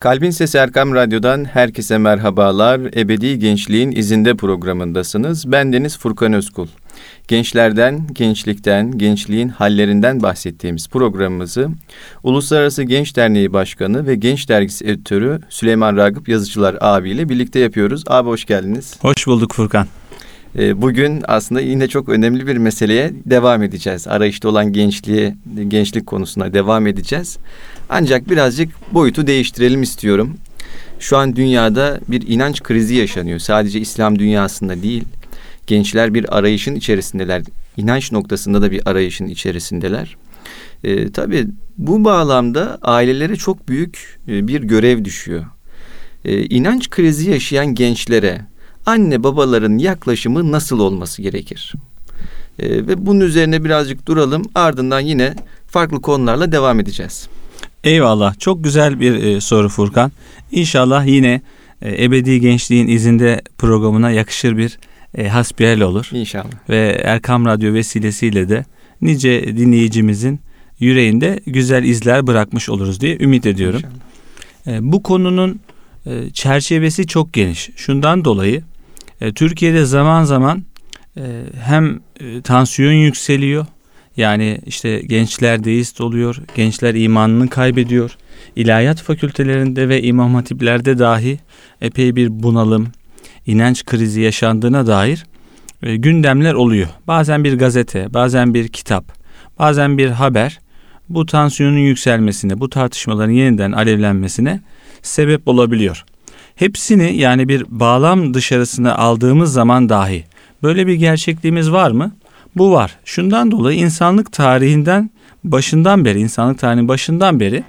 Kalbin Sesi Erkam Radyo'dan herkese merhabalar. Ebedi Gençliğin izinde programındasınız. Ben Deniz Furkan Özkul. Gençlerden, gençlikten, gençliğin hallerinden bahsettiğimiz programımızı Uluslararası Genç Derneği Başkanı ve Genç Dergisi Editörü Süleyman Ragıp Yazıcılar abiyle birlikte yapıyoruz. Abi hoş geldiniz. Hoş bulduk Furkan. Ee, bugün aslında yine çok önemli bir meseleye devam edeceğiz. Arayışta olan gençliğe, gençlik konusuna devam edeceğiz. Ancak birazcık boyutu değiştirelim istiyorum. Şu an dünyada bir inanç krizi yaşanıyor. Sadece İslam dünyasında değil. Gençler bir arayışın içerisindeler. İnanç noktasında da bir arayışın içerisindeler. Ee, tabii bu bağlamda ailelere çok büyük e, bir görev düşüyor. Ee, inanç krizi yaşayan gençlere anne babaların yaklaşımı nasıl olması gerekir? Ee, ve bunun üzerine birazcık duralım. Ardından yine farklı konularla devam edeceğiz. Eyvallah. Çok güzel bir e, soru Furkan. İnşallah yine e, Ebedi Gençliğin izinde programına yakışır bir e, hasbihal olur. İnşallah. Ve Erkam Radyo vesilesiyle de nice dinleyicimizin yüreğinde güzel izler bırakmış oluruz diye ümit ediyorum. E, bu konunun e, çerçevesi çok geniş. Şundan dolayı e, Türkiye'de zaman zaman e, hem e, tansiyon yükseliyor yani işte gençler deist oluyor, gençler imanını kaybediyor. İlahiyat fakültelerinde ve imam hatiplerde dahi epey bir bunalım, inanç krizi yaşandığına dair e, gündemler oluyor. Bazen bir gazete, bazen bir kitap, bazen bir haber bu tansiyonun yükselmesine, bu tartışmaların yeniden alevlenmesine sebep olabiliyor. Hepsini yani bir bağlam dışarısına aldığımız zaman dahi böyle bir gerçekliğimiz var mı? Bu var. Şundan dolayı insanlık tarihinden başından beri, insanlık tarihinin başından beri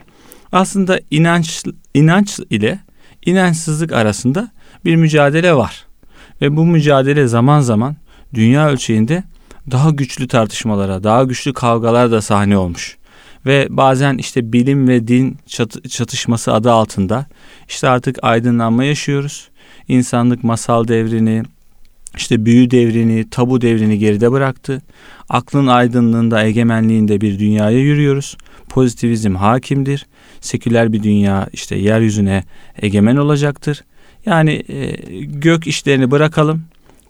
aslında inanç inanç ile inançsızlık arasında bir mücadele var. Ve bu mücadele zaman zaman dünya ölçeğinde daha güçlü tartışmalara, daha güçlü kavgalar da sahne olmuş. Ve bazen işte bilim ve din çat- çatışması adı altında işte artık aydınlanma yaşıyoruz. İnsanlık masal devrini, işte büyü devrini, tabu devrini geride bıraktı. Aklın aydınlığında, egemenliğinde bir dünyaya yürüyoruz. Pozitivizm hakimdir. Seküler bir dünya işte yeryüzüne egemen olacaktır. Yani e, gök işlerini bırakalım.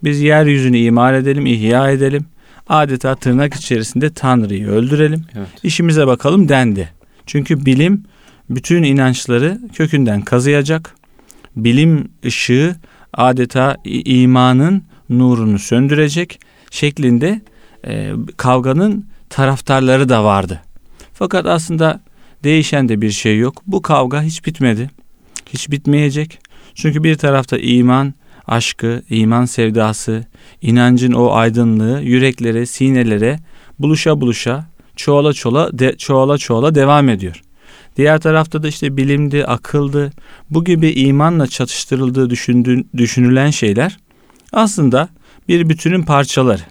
Biz yeryüzünü imar edelim, ihya edelim. Adeta tırnak içerisinde Tanrı'yı öldürelim. Evet. İşimize bakalım dendi. Çünkü bilim bütün inançları kökünden kazıyacak. Bilim ışığı adeta imanın nurunu söndürecek şeklinde e, kavganın taraftarları da vardı. Fakat aslında değişen de bir şey yok. Bu kavga hiç bitmedi. Hiç bitmeyecek. Çünkü bir tarafta iman aşkı, iman sevdası, inancın o aydınlığı yüreklere, sinelere buluşa buluşa, çoğala çoğala, de, çoğala çoğala devam ediyor. Diğer tarafta da işte bilimdi, akıldı, bu gibi imanla çatıştırıldığı düşünülen şeyler aslında bir bütünün parçaları.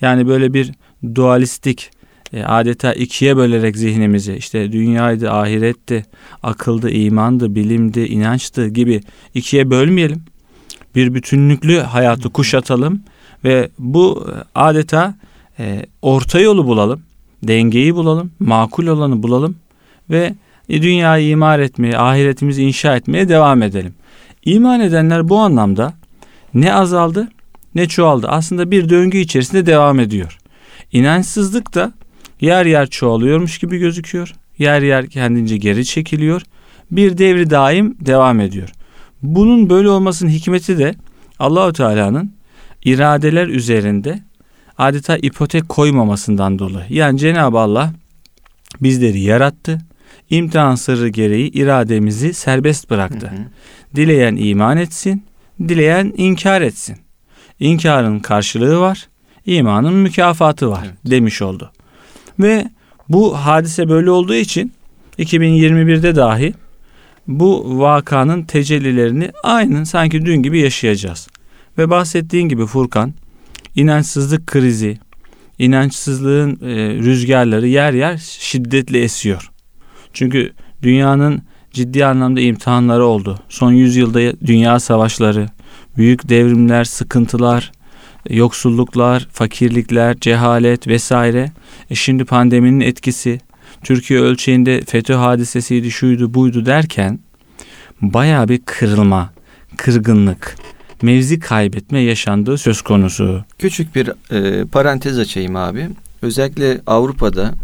Yani böyle bir dualistik e, adeta ikiye bölerek zihnimizi işte dünyaydı, ahiretti, akıldı, imandı, bilimdi, inançtı gibi ikiye bölmeyelim. Bir bütünlüklü hayatı kuşatalım ve bu e, adeta e, orta yolu bulalım, dengeyi bulalım, makul olanı bulalım ve dünyayı imar etmeye, ahiretimizi inşa etmeye devam edelim. İman edenler bu anlamda ne azaldı ne çoğaldı. Aslında bir döngü içerisinde devam ediyor. İnançsızlık da yer yer çoğalıyormuş gibi gözüküyor. Yer yer kendince geri çekiliyor. Bir devri daim devam ediyor. Bunun böyle olmasının hikmeti de Allahu Teala'nın iradeler üzerinde adeta ipotek koymamasından dolayı. Yani Cenab-ı Allah bizleri yarattı. İmtihan sırrı gereği irademizi serbest bıraktı. Hı hı. Dileyen iman etsin, dileyen inkar etsin. İnkarın karşılığı var, imanın mükafatı var evet. demiş oldu. Ve bu hadise böyle olduğu için 2021'de dahi bu vakanın tecellilerini aynen sanki dün gibi yaşayacağız. Ve bahsettiğin gibi Furkan, inançsızlık krizi, inançsızlığın e, rüzgarları yer yer şiddetli esiyor. Çünkü dünyanın ciddi anlamda imtihanları oldu. Son yüzyılda dünya savaşları, büyük devrimler, sıkıntılar, yoksulluklar, fakirlikler, cehalet vesaire. E şimdi pandeminin etkisi, Türkiye ölçeğinde FETÖ hadisesiydi, şuydu, buydu derken baya bir kırılma, kırgınlık, mevzi kaybetme yaşandığı söz konusu. Küçük bir e, parantez açayım abi. Özellikle Avrupa'da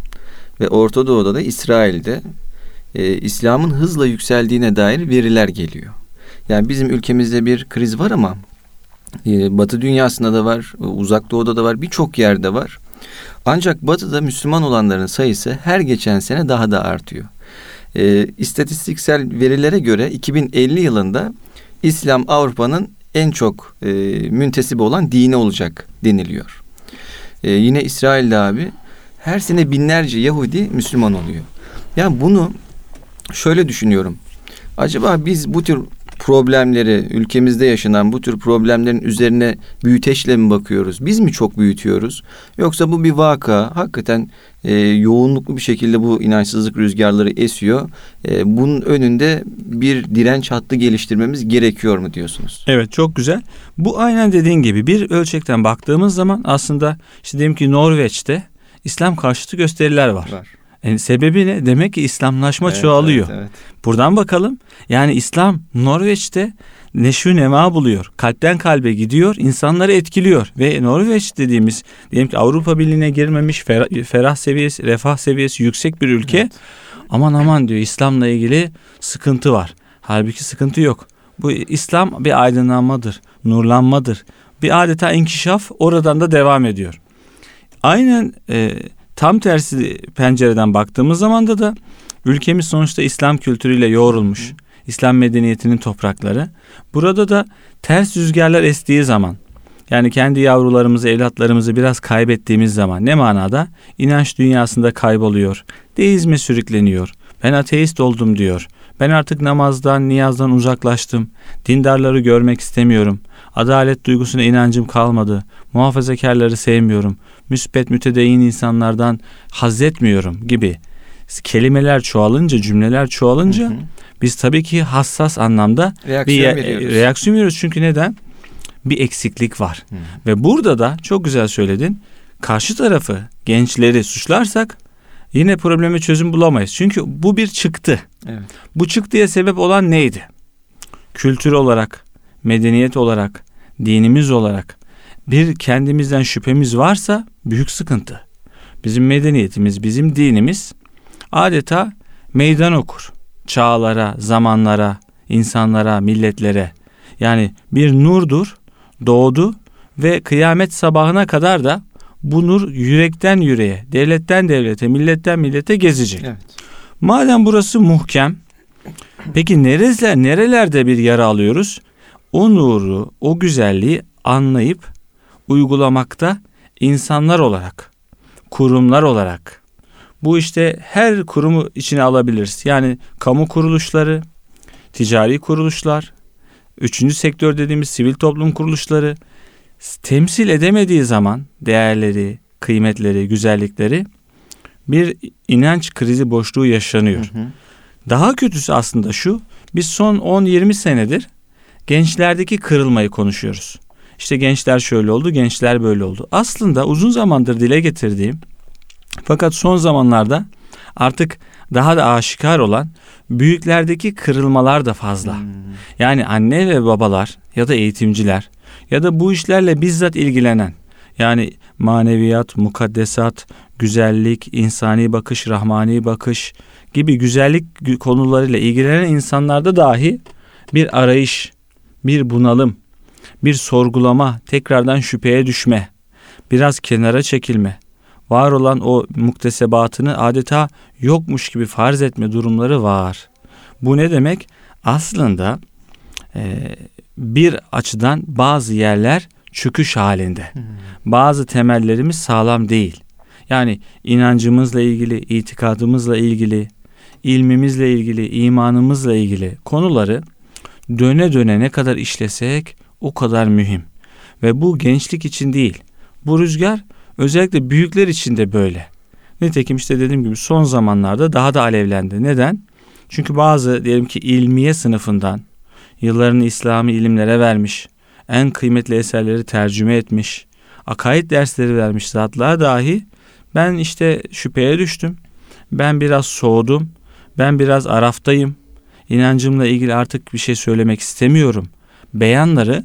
ve Orta Doğu'da da İsrail'de e, İslam'ın hızla yükseldiğine dair veriler geliyor. Yani bizim ülkemizde bir kriz var ama e, Batı dünyasında da var, Uzak Doğu'da da var, birçok yerde var. Ancak Batı'da Müslüman olanların sayısı her geçen sene daha da artıyor. E, istatistiksel verilere göre 2050 yılında İslam Avrupa'nın en çok e, müntesip olan dini olacak deniliyor. E, yine İsrail'de abi her sene binlerce Yahudi Müslüman oluyor. Yani bunu şöyle düşünüyorum. Acaba biz bu tür problemleri, ülkemizde yaşanan bu tür problemlerin üzerine büyüteçle mi bakıyoruz? Biz mi çok büyütüyoruz? Yoksa bu bir vaka, hakikaten e, yoğunluklu bir şekilde bu inançsızlık rüzgarları esiyor. E, bunun önünde bir direnç hattı geliştirmemiz gerekiyor mu diyorsunuz? Evet çok güzel. Bu aynen dediğin gibi bir ölçekten baktığımız zaman aslında işte diyelim ki Norveç'te İslam karşıtı gösteriler var. Var. Yani sebebi ne? Demek ki İslamlaşma evet, çoğalıyor. Evet, evet. Buradan bakalım. Yani İslam Norveç'te neşvi nema buluyor. Kalpten kalbe gidiyor, insanları etkiliyor. Ve Norveç dediğimiz diyelim ki Avrupa Birliği'ne girmemiş ferah, ferah seviyesi, refah seviyesi yüksek bir ülke. Evet. Aman aman diyor İslam'la ilgili sıkıntı var. Halbuki sıkıntı yok. Bu İslam bir aydınlanmadır, nurlanmadır. Bir adeta inkişaf oradan da devam ediyor. Aynen e, Tam tersi pencereden baktığımız zaman da da ülkemiz sonuçta İslam kültürüyle yoğrulmuş. Hı. İslam medeniyetinin toprakları. Burada da ters rüzgarlar estiği zaman yani kendi yavrularımızı, evlatlarımızı biraz kaybettiğimiz zaman ne manada? İnanç dünyasında kayboluyor. Deizme sürükleniyor. Ben ateist oldum diyor. Ben artık namazdan, niyazdan uzaklaştım. Dindarları görmek istemiyorum. Adalet duygusuna inancım kalmadı. Muhafazakarları sevmiyorum. Müspet mütedeyyin insanlardan haz etmiyorum gibi kelimeler çoğalınca, cümleler çoğalınca hı hı. biz tabii ki hassas anlamda reaksiyon bir veriyoruz. reaksiyon veriyoruz. Çünkü neden? Bir eksiklik var. Hı. Ve burada da çok güzel söyledin. Karşı tarafı, gençleri suçlarsak yine probleme çözüm bulamayız. Çünkü bu bir çıktı. Evet. Bu çıktıya sebep olan neydi? Kültür olarak, medeniyet olarak, dinimiz olarak bir kendimizden şüphemiz varsa büyük sıkıntı. Bizim medeniyetimiz, bizim dinimiz adeta meydan okur. Çağlara, zamanlara, insanlara, milletlere. Yani bir nurdur, doğdu ve kıyamet sabahına kadar da bu nur yürekten yüreğe, devletten devlete, milletten millete gezecek. Evet. Madem burası muhkem, peki nereler, nerelerde bir yara alıyoruz? O nuru, o güzelliği anlayıp uygulamakta insanlar olarak, kurumlar olarak bu işte her kurumu içine alabiliriz. Yani kamu kuruluşları, ticari kuruluşlar, üçüncü sektör dediğimiz sivil toplum kuruluşları temsil edemediği zaman değerleri, kıymetleri, güzellikleri bir inanç krizi boşluğu yaşanıyor. Hı hı. Daha kötüsü aslında şu. Biz son 10-20 senedir gençlerdeki kırılmayı konuşuyoruz. İşte gençler şöyle oldu, gençler böyle oldu. Aslında uzun zamandır dile getirdiğim fakat son zamanlarda artık daha da aşikar olan büyüklerdeki kırılmalar da fazla. Hmm. Yani anne ve babalar ya da eğitimciler ya da bu işlerle bizzat ilgilenen yani maneviyat, mukaddesat, güzellik, insani bakış, rahmani bakış gibi güzellik konularıyla ilgilenen insanlarda dahi bir arayış, bir bunalım, bir sorgulama, tekrardan şüpheye düşme, biraz kenara çekilme, var olan o muktesebatını adeta yokmuş gibi farz etme durumları var. Bu ne demek? Aslında e, bir açıdan bazı yerler çöküş halinde. Hmm. Bazı temellerimiz sağlam değil. Yani inancımızla ilgili, itikadımızla ilgili, ilmimizle ilgili, imanımızla ilgili konuları döne döne ne kadar işlesek o kadar mühim. Ve bu gençlik için değil. Bu rüzgar özellikle büyükler için de böyle. Nitekim işte dediğim gibi son zamanlarda daha da alevlendi. Neden? Çünkü bazı diyelim ki ilmiye sınıfından yıllarını İslami ilimlere vermiş, en kıymetli eserleri tercüme etmiş, akaid dersleri vermiş zatlar dahi ben işte şüpheye düştüm. Ben biraz soğudum. Ben biraz araftayım. inancımla ilgili artık bir şey söylemek istemiyorum beyanları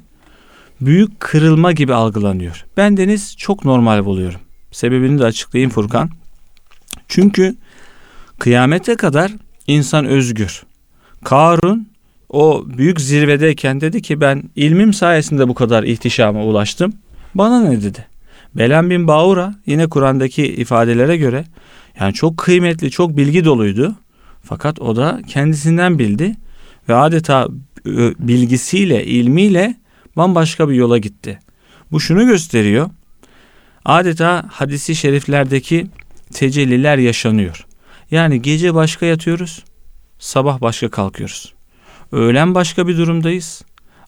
büyük kırılma gibi algılanıyor. Ben deniz çok normal buluyorum. Sebebini de açıklayayım Furkan. Çünkü kıyamete kadar insan özgür. Karun o büyük zirvedeyken dedi ki ben ilmim sayesinde bu kadar ihtişama ulaştım. Bana ne dedi? Belen bin Baura yine Kur'an'daki ifadelere göre yani çok kıymetli, çok bilgi doluydu. Fakat o da kendisinden bildi ve adeta bilgisiyle, ilmiyle bambaşka bir yola gitti. Bu şunu gösteriyor. Adeta hadisi şeriflerdeki tecelliler yaşanıyor. Yani gece başka yatıyoruz, sabah başka kalkıyoruz. Öğlen başka bir durumdayız,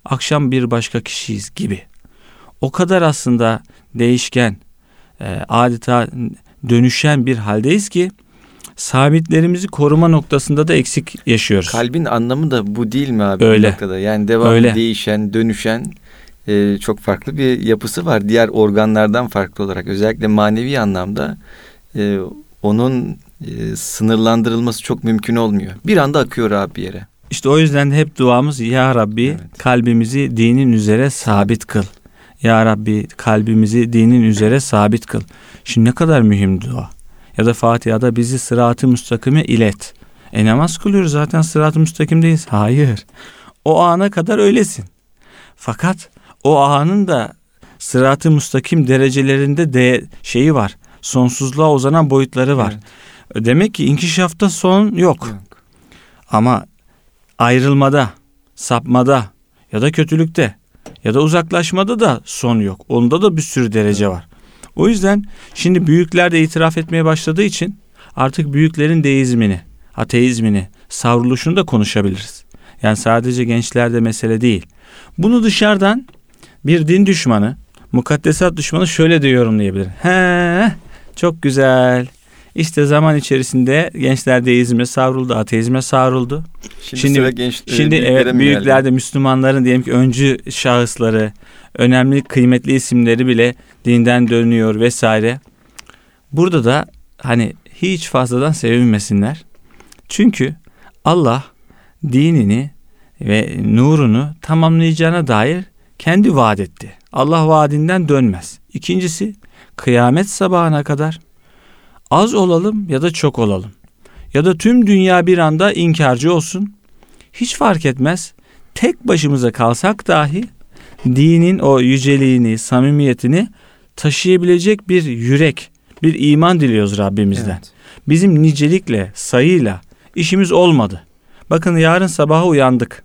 akşam bir başka kişiyiz gibi. O kadar aslında değişken, adeta dönüşen bir haldeyiz ki sabitlerimizi koruma noktasında da eksik yaşıyoruz. Kalbin anlamı da bu değil mi abi? Öyle. Yani devamlı Öyle. değişen, dönüşen e, çok farklı bir yapısı var. Diğer organlardan farklı olarak özellikle manevi anlamda e, onun e, sınırlandırılması çok mümkün olmuyor. Bir anda akıyor abi bir yere. İşte o yüzden hep duamız Ya Rabbi evet. kalbimizi dinin üzere sabit kıl. Ya Rabbi kalbimizi dinin üzere sabit kıl. Şimdi ne kadar mühim dua ya da Fatiha'da bizi sırat-ı müstakime ilet. E namaz kılıyoruz zaten sırat-ı müstakimdeyiz. Hayır. O ana kadar öylesin. Fakat o anın da sırat-ı müstakim derecelerinde de şeyi var. Sonsuzluğa uzanan boyutları var. Evet. Demek ki inkişafta son yok. yok. Ama ayrılmada, sapmada ya da kötülükte ya da uzaklaşmada da son yok. Onda da bir sürü derece var. O yüzden şimdi büyükler de itiraf etmeye başladığı için artık büyüklerin deizmini, ateizmini, savruluşunu da konuşabiliriz. Yani sadece gençlerde mesele değil. Bunu dışarıdan bir din düşmanı, mukaddesat düşmanı şöyle de yorumlayabilir. He, çok güzel. İşte zaman içerisinde gençler deizme savruldu, ateizme savruldu. Şimdi şimdi, genç, e, şimdi evet, büyüklerde Müslümanların diyelim ki öncü şahısları, önemli kıymetli isimleri bile dinden dönüyor vesaire. Burada da hani hiç fazladan sevinmesinler. Çünkü Allah dinini ve nurunu tamamlayacağına dair kendi vaat etti. Allah vaadinden dönmez. İkincisi kıyamet sabahına kadar az olalım ya da çok olalım. Ya da tüm dünya bir anda inkarcı olsun. Hiç fark etmez. Tek başımıza kalsak dahi dinin o yüceliğini, samimiyetini taşıyabilecek bir yürek, bir iman diliyoruz Rabbimizden. Evet. Bizim nicelikle, sayıyla işimiz olmadı. Bakın yarın sabaha uyandık.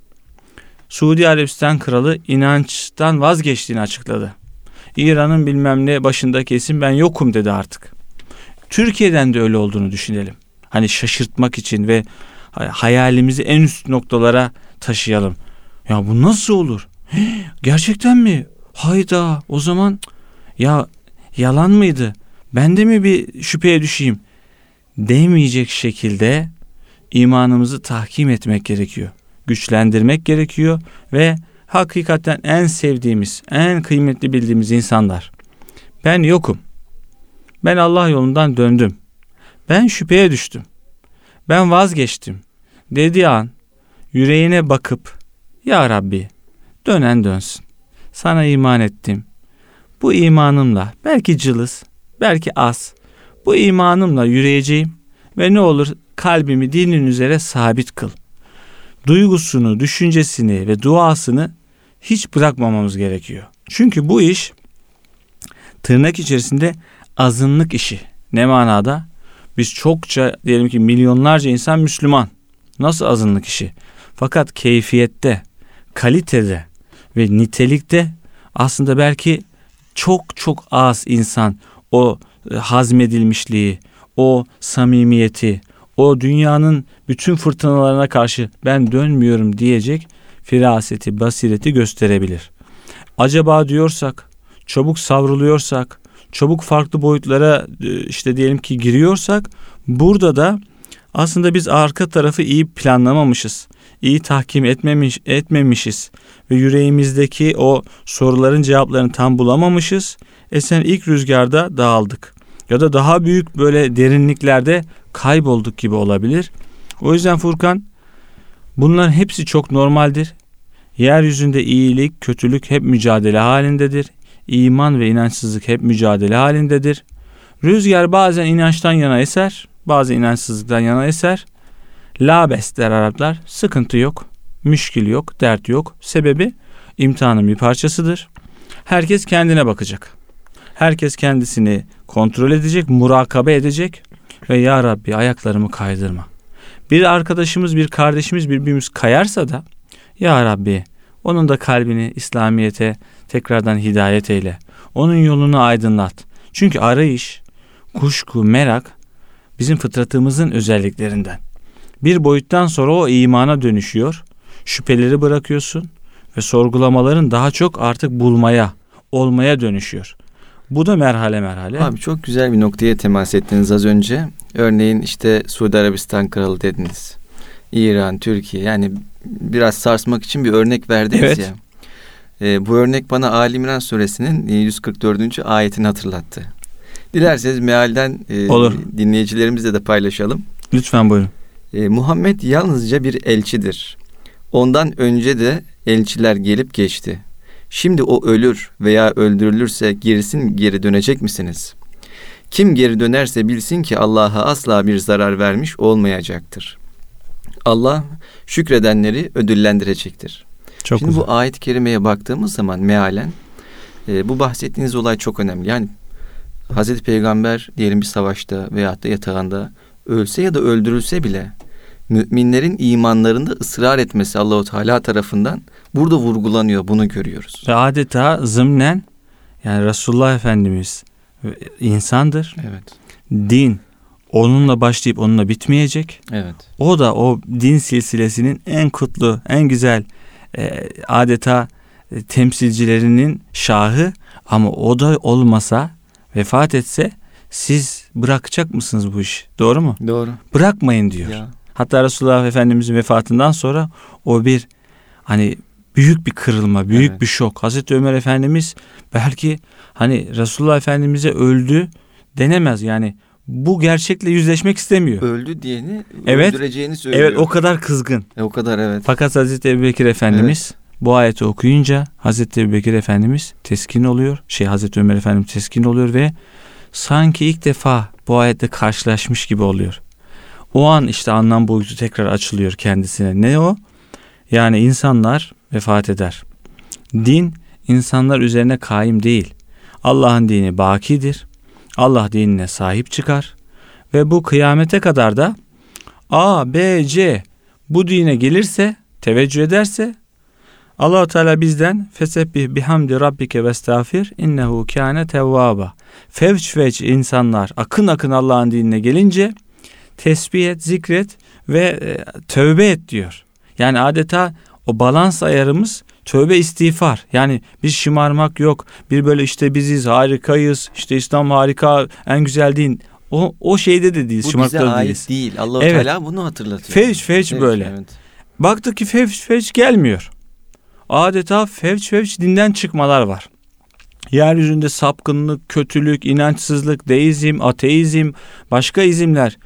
Suudi Arabistan kralı inançtan vazgeçtiğini açıkladı. İran'ın bilmem ne başındaki isim ben yokum dedi artık. Türkiye'den de öyle olduğunu düşünelim. Hani şaşırtmak için ve hayalimizi en üst noktalara taşıyalım. Ya bu nasıl olur? Gerçekten mi? Hayda o zaman ya yalan mıydı? Ben de mi bir şüpheye düşeyim? Demeyecek şekilde imanımızı tahkim etmek gerekiyor. Güçlendirmek gerekiyor ve hakikaten en sevdiğimiz, en kıymetli bildiğimiz insanlar. Ben yokum. Ben Allah yolundan döndüm. Ben şüpheye düştüm. Ben vazgeçtim. Dediği an yüreğine bakıp Ya Rabbi dönen dönsün. Sana iman ettim. Bu imanımla belki cılız, belki az. Bu imanımla yürüyeceğim ve ne olur kalbimi dinin üzere sabit kıl. Duygusunu, düşüncesini ve duasını hiç bırakmamamız gerekiyor. Çünkü bu iş tırnak içerisinde azınlık işi. Ne manada? Biz çokça diyelim ki milyonlarca insan Müslüman. Nasıl azınlık işi? Fakat keyfiyette, kalitede ve nitelikte aslında belki çok çok az insan o e, hazmedilmişliği, o samimiyeti, o dünyanın bütün fırtınalarına karşı ben dönmüyorum diyecek firaseti, basireti gösterebilir. Acaba diyorsak, çabuk savruluyorsak, çabuk farklı boyutlara e, işte diyelim ki giriyorsak burada da aslında biz arka tarafı iyi planlamamışız. iyi tahkim etmemiş, etmemişiz ve yüreğimizdeki o soruların cevaplarını tam bulamamışız. Esen ilk rüzgarda dağıldık. Ya da daha büyük böyle derinliklerde kaybolduk gibi olabilir. O yüzden Furkan Bunların hepsi çok normaldir. Yeryüzünde iyilik, kötülük hep mücadele halindedir. İman ve inançsızlık hep mücadele halindedir. Rüzgar bazen inançtan yana eser, bazen inançsızlıktan yana eser. Labes der Araplar. Sıkıntı yok, müşkil yok, dert yok. Sebebi imtihanın bir parçasıdır. Herkes kendine bakacak. Herkes kendisini kontrol edecek, murakabe edecek ve ya Rabbi ayaklarımı kaydırma. Bir arkadaşımız, bir kardeşimiz, birbirimiz kayarsa da ya Rabbi onun da kalbini İslamiyete tekrardan hidayet eyle. Onun yolunu aydınlat. Çünkü arayış, kuşku, merak bizim fıtratımızın özelliklerinden. Bir boyuttan sonra o imana dönüşüyor. Şüpheleri bırakıyorsun ve sorgulamaların daha çok artık bulmaya, olmaya dönüşüyor. Bu da merhale merhale. Abi çok güzel bir noktaya temas ettiniz az önce. Örneğin işte Suudi Arabistan kralı dediniz. İran, Türkiye yani biraz sarsmak için bir örnek verdiniz evet. ya. Ee, bu örnek bana Ali İmran suresinin 144. ayetini hatırlattı. Dilerseniz mealden e, Olur. dinleyicilerimizle de paylaşalım. Lütfen buyurun. E, Muhammed yalnızca bir elçidir. Ondan önce de elçiler gelip geçti. Şimdi o ölür veya öldürülürse gerisin geri dönecek misiniz? Kim geri dönerse bilsin ki Allah'a asla bir zarar vermiş olmayacaktır. Allah şükredenleri ödüllendirecektir. Çok Şimdi güzel. bu ayet-i kerimeye baktığımız zaman mealen e, bu bahsettiğiniz olay çok önemli. Yani Hazreti Peygamber diyelim bir savaşta veyahut da yatağında ölse ya da öldürülse bile müminlerin imanlarında ısrar etmesi Allahu Teala tarafından burada vurgulanıyor. Bunu görüyoruz. Ve adeta zımnen yani Resulullah Efendimiz insandır. Evet. Din onunla başlayıp onunla bitmeyecek. Evet. O da o din silsilesinin en kutlu, en güzel e, adeta e, temsilcilerinin şahı ama o da olmasa vefat etse siz bırakacak mısınız bu işi? Doğru mu? Doğru. Bırakmayın diyor. Ya. Hatta Resulullah Efendimizin vefatından sonra o bir hani büyük bir kırılma, büyük Evet. bir şok. Hazreti Ömer Efendimiz belki hani Resulullah Efendimiz'e öldü denemez. Yani bu gerçekle yüzleşmek istemiyor. Öldü diyeni Evet. öldüreceğini söylüyor. Evet o kadar kızgın. E, o kadar evet. Fakat Hazreti Ebubekir Efendimiz bu ayeti okuyunca Hazreti Ebubekir Efendimiz teskin oluyor. Şey Hazreti Ömer Efendimiz teskin oluyor ve sanki ilk defa bu ayette karşılaşmış gibi oluyor. O an işte anlam boyutu tekrar açılıyor kendisine. Ne o? Yani insanlar vefat eder. Din insanlar üzerine kaim değil. Allah'ın dini bakidir. Allah dinine sahip çıkar. Ve bu kıyamete kadar da A, B, C bu dine gelirse, teveccüh ederse allah Teala bizden fesebbih bihamdi rabbike ve estağfir innehu kâne tevvaba. Fevç fevç insanlar akın akın Allah'ın dinine gelince tesbih et, zikret ve e, tövbe et diyor. Yani adeta o balans ayarımız tövbe istiğfar. Yani bir şımarmak yok. Bir böyle işte biziz, harikayız, işte İslam harika, en güzel din. O, o şeyde de değiliz, Bu bize ait değiliz. değil. Allahu Evet. Teala bunu hatırlatıyor. Fevç fevç böyle. Evet. Baktık ki fevç fevç gelmiyor. Adeta fevç fevç dinden çıkmalar var. Yeryüzünde sapkınlık, kötülük, inançsızlık, deizm, ateizm, başka izimler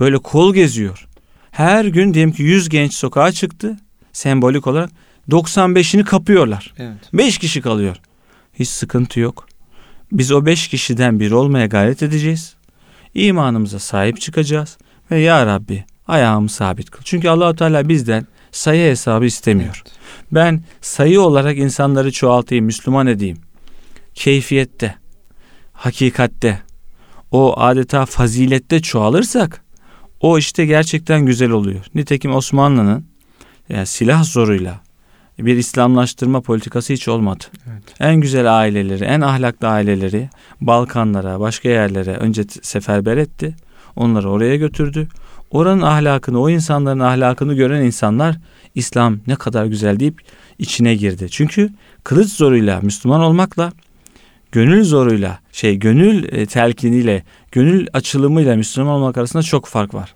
böyle kol geziyor. Her gün diyelim ki 100 genç sokağa çıktı sembolik olarak 95'ini kapıyorlar. Evet. 5 kişi kalıyor. Hiç sıkıntı yok. Biz o 5 kişiden biri olmaya gayret edeceğiz. İmanımıza sahip çıkacağız ve ya Rabbi ayağımı sabit kıl. Çünkü Allahu Teala bizden sayı hesabı istemiyor. Evet. Ben sayı olarak insanları çoğaltayım, Müslüman edeyim. Keyfiyette, hakikatte, o adeta fazilette çoğalırsak o işte gerçekten güzel oluyor. Nitekim Osmanlı'nın yani silah zoruyla bir İslamlaştırma politikası hiç olmadı. Evet. En güzel aileleri, en ahlaklı aileleri Balkanlara, başka yerlere önce seferber etti. Onları oraya götürdü. Oranın ahlakını, o insanların ahlakını gören insanlar İslam ne kadar güzel deyip içine girdi. Çünkü kılıç zoruyla Müslüman olmakla gönül zoruyla, şey gönül e, telkiniyle, gönül açılımıyla Müslüman olmak arasında çok fark var.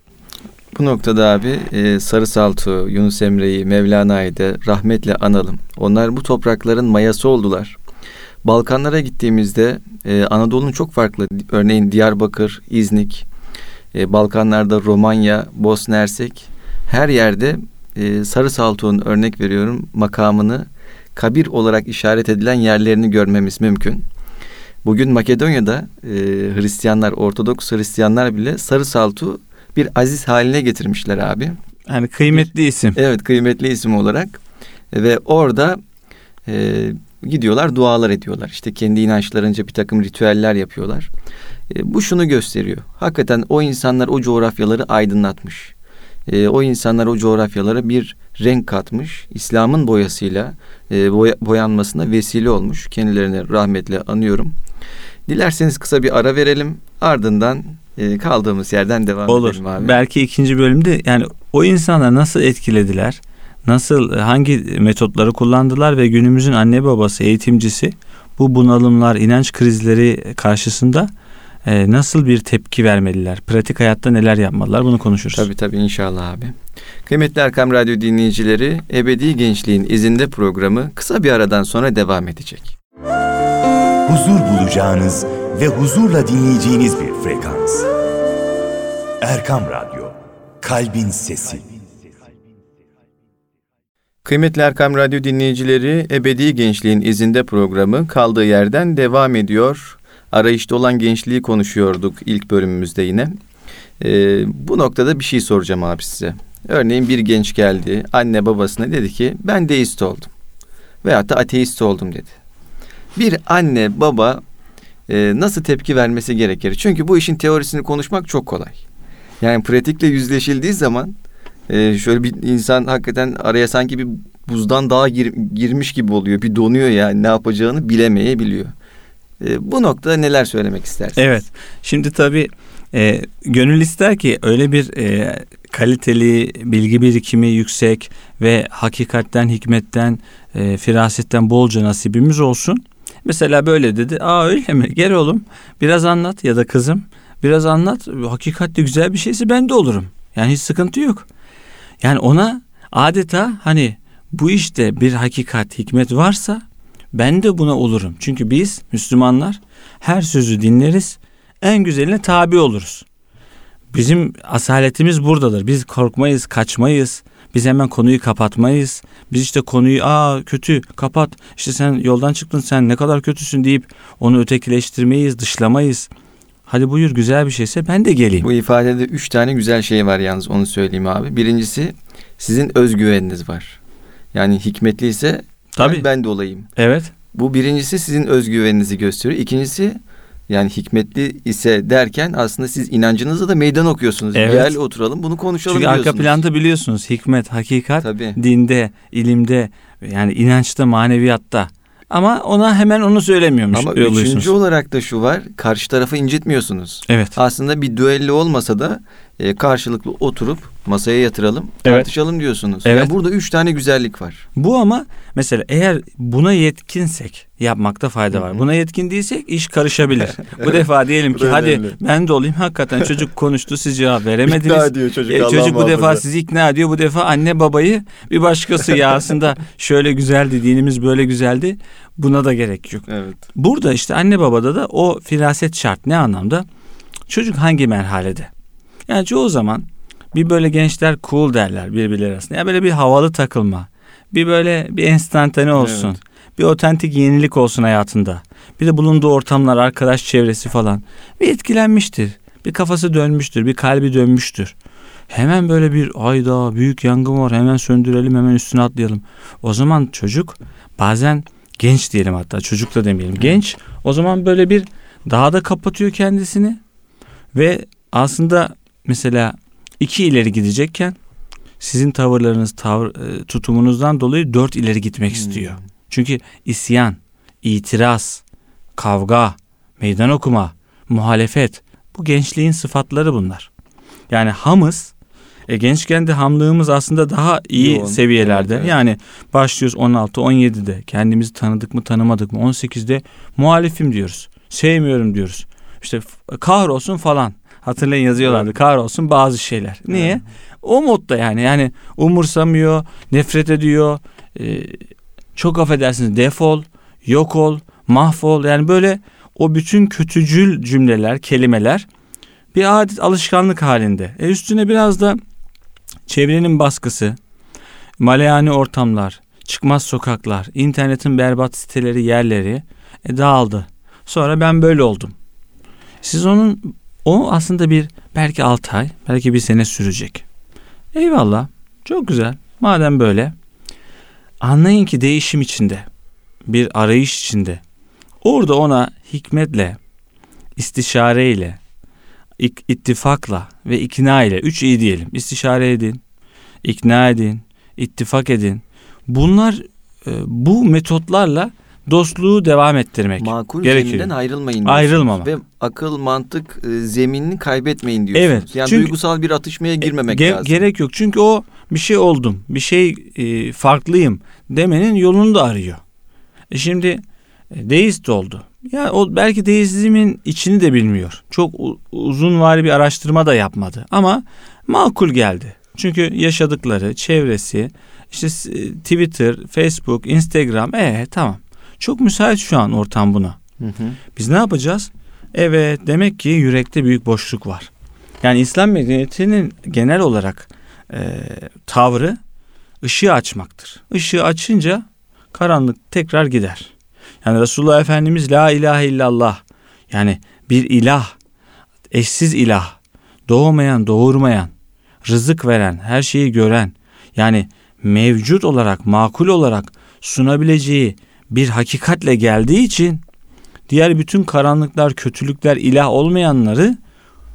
Bu noktada abi e, Sarı Saltu, Yunus Emre'yi, Mevlana'yı da rahmetle analım. Onlar bu toprakların mayası oldular. Balkanlara gittiğimizde e, Anadolu'nun çok farklı. Örneğin Diyarbakır, İznik, e, Balkanlarda Romanya, Bosna Hersek her yerde e, Sarı Saltuğ'un örnek veriyorum makamını kabir olarak işaret edilen yerlerini görmemiz mümkün. Bugün Makedonya'da e, Hristiyanlar, Ortodoks Hristiyanlar bile Sarı Saltuğ bir aziz haline getirmişler abi. Yani kıymetli isim. Evet kıymetli isim olarak ve orada e, gidiyorlar dualar ediyorlar. İşte kendi inançlarınca bir takım ritüeller yapıyorlar. E, bu şunu gösteriyor. Hakikaten o insanlar o coğrafyaları aydınlatmış. E, o insanlar o coğrafyalara bir renk katmış. İslam'ın boyasıyla e, boya, boyanmasına vesile olmuş. Kendilerine rahmetle anıyorum. Dilerseniz kısa bir ara verelim. Ardından e, kaldığımız yerden devam Olur. edelim abi. Belki ikinci bölümde yani o insanlar nasıl etkilediler? Nasıl hangi metotları kullandılar ve günümüzün anne babası, eğitimcisi bu bunalımlar, inanç krizleri karşısında e, nasıl bir tepki vermeliler? Pratik hayatta neler yapmalılar? Bunu konuşuruz. Tabii tabii inşallah abi. Kıymetli Erkam Radyo dinleyicileri, Ebedi Gençliğin izinde programı kısa bir aradan sonra devam edecek. Huzur bulacağınız ve huzurla dinleyeceğiniz bir frekans. Erkam Radyo, Kalbin Sesi. Kıymetli Erkam Radyo dinleyicileri, Ebedi Gençliğin izinde programı kaldığı yerden devam ediyor. Arayışta olan gençliği konuşuyorduk ilk bölümümüzde yine. Ee, bu noktada bir şey soracağım abi size. Örneğin bir genç geldi, anne babasına dedi ki ben deist oldum. Veyahut da ateist oldum dedi. Bir anne baba e, nasıl tepki vermesi gerekir? Çünkü bu işin teorisini konuşmak çok kolay. Yani pratikle yüzleşildiği zaman e, şöyle bir insan hakikaten araya sanki bir buzdan daha gir, girmiş gibi oluyor. Bir donuyor yani ne yapacağını bilemeyebiliyor. E, bu noktada neler söylemek istersiniz? Evet. Şimdi tabii e, gönül ister ki öyle bir e, kaliteli bilgi birikimi yüksek ve hakikatten, hikmetten, e, firasetten bolca nasibimiz olsun. Mesela böyle dedi. Aa öyle mi? Gel oğlum biraz anlat ya da kızım biraz anlat. Hakikatte güzel bir şeyse ben de olurum. Yani hiç sıkıntı yok. Yani ona adeta hani bu işte bir hakikat, hikmet varsa ben de buna olurum. Çünkü biz Müslümanlar her sözü dinleriz, en güzeline tabi oluruz. Bizim asaletimiz buradadır. Biz korkmayız, kaçmayız. Biz hemen konuyu kapatmayız. Biz işte konuyu aa kötü kapat. İşte sen yoldan çıktın sen ne kadar kötüsün deyip onu ötekileştirmeyiz, dışlamayız. Hadi buyur güzel bir şeyse ben de geleyim. Bu ifadede üç tane güzel şey var yalnız onu söyleyeyim abi. Birincisi sizin özgüveniniz var. Yani hikmetliyse Tabii. ben, ben de olayım. Evet. Bu birincisi sizin özgüveninizi gösteriyor. İkincisi yani hikmetli ise derken aslında siz inancınızı da meydan okuyorsunuz. Evet. Gel oturalım bunu konuşalım Çünkü diyorsunuz. arka planda biliyorsunuz hikmet, hakikat Tabii. dinde, ilimde yani inançta, maneviyatta. Ama ona hemen onu söylemiyormuş. Ama üçüncü olarak da şu var. Karşı tarafı incitmiyorsunuz. Evet. Aslında bir düello olmasa da e, karşılıklı oturup masaya yatıralım, Evet. tartışalım diyorsunuz. Evet. Ya burada üç tane güzellik var. Bu ama mesela eğer buna yetkinsek yapmakta fayda var. Buna yetkin değilsek iş karışabilir. Bu defa diyelim ki hadi önemli. ben de olayım. Hakikaten çocuk konuştu siz cevap veremediniz. İkna ediyor çocuk, E, çocuk bu defa sizi ikna ediyor. Bu defa anne babayı bir başkası ya aslında şöyle güzeldi dinimiz böyle güzeldi. Buna da gerek yok. Evet. Burada işte anne babada da o firaset şart. Ne anlamda? Çocuk hangi merhalede? Yani çoğu zaman bir böyle gençler cool derler birbirleri arasında. Ya böyle bir havalı takılma. Bir böyle bir enstantane olsun. Evet. Bir otentik yenilik olsun hayatında. Bir de bulunduğu ortamlar, arkadaş çevresi falan. Bir etkilenmiştir. Bir kafası dönmüştür. Bir kalbi dönmüştür. Hemen böyle bir ayda büyük yangın var hemen söndürelim hemen üstüne atlayalım. O zaman çocuk bazen genç diyelim hatta çocuk da demeyelim genç o zaman böyle bir daha da kapatıyor kendisini ve aslında mesela iki ileri gidecekken sizin tavırlarınız tavır, e, tutumunuzdan dolayı dört ileri gitmek istiyor. Çünkü isyan, itiraz, kavga, meydan okuma, muhalefet bu gençliğin sıfatları bunlar. Yani hamız e, gençken de hamlığımız aslında daha iyi Yoğun. seviyelerde. Evet, evet. Yani başlıyoruz 16, 17'de kendimizi tanıdık mı tanımadık mı 18'de muhalifim diyoruz. Sevmiyorum diyoruz. İşte kahrolsun falan. Hatırlayın yazıyorlardı. Kahrolsun bazı şeyler. Niye? Evet. O modda yani. Yani umursamıyor, nefret ediyor. e, çok affedersiniz defol, yok ol, mahvol. Yani böyle o bütün kötücül cümleler, kelimeler bir adet alışkanlık halinde. E üstüne biraz da çevrenin baskısı, maleyani ortamlar, çıkmaz sokaklar, internetin berbat siteleri, yerleri e, dağıldı. Sonra ben böyle oldum. Siz onun o aslında bir belki 6 ay, belki bir sene sürecek. Eyvallah. Çok güzel. Madem böyle anlayın ki değişim içinde, bir arayış içinde. Orada ona hikmetle, istişareyle, ittifakla ve ikna ile üç iyi diyelim. İstişare edin, ikna edin, ittifak edin. Bunlar e, bu metotlarla dostluğu devam ettirmek Makul gerekiyor. zeminden ayrılmayın. Ayrılmama. Ve akıl, mantık e, zeminini kaybetmeyin diyorsunuz. Evet, Yani çünkü- duygusal bir atışmaya girmemek Ge- lazım. Gerek yok çünkü o bir şey oldum, bir şey e, farklıyım demenin yolunu da arıyor. E şimdi e, deist oldu. Ya o belki deizmin içini de bilmiyor. Çok uzun vari bir araştırma da yapmadı ama makul geldi. Çünkü yaşadıkları, çevresi, işte e, Twitter, Facebook, Instagram, e tamam. Çok müsait şu an ortam buna. Hı hı. Biz ne yapacağız? Evet demek ki yürekte büyük boşluk var. Yani İslam medeniyetinin genel olarak e, tavrı ışığı açmaktır. Işığı açınca karanlık tekrar gider. Yani Resulullah Efendimiz la ilahe illallah yani bir ilah, eşsiz ilah, doğmayan, doğurmayan, rızık veren, her şeyi gören yani mevcut olarak, makul olarak sunabileceği bir hakikatle geldiği için diğer bütün karanlıklar, kötülükler, ilah olmayanları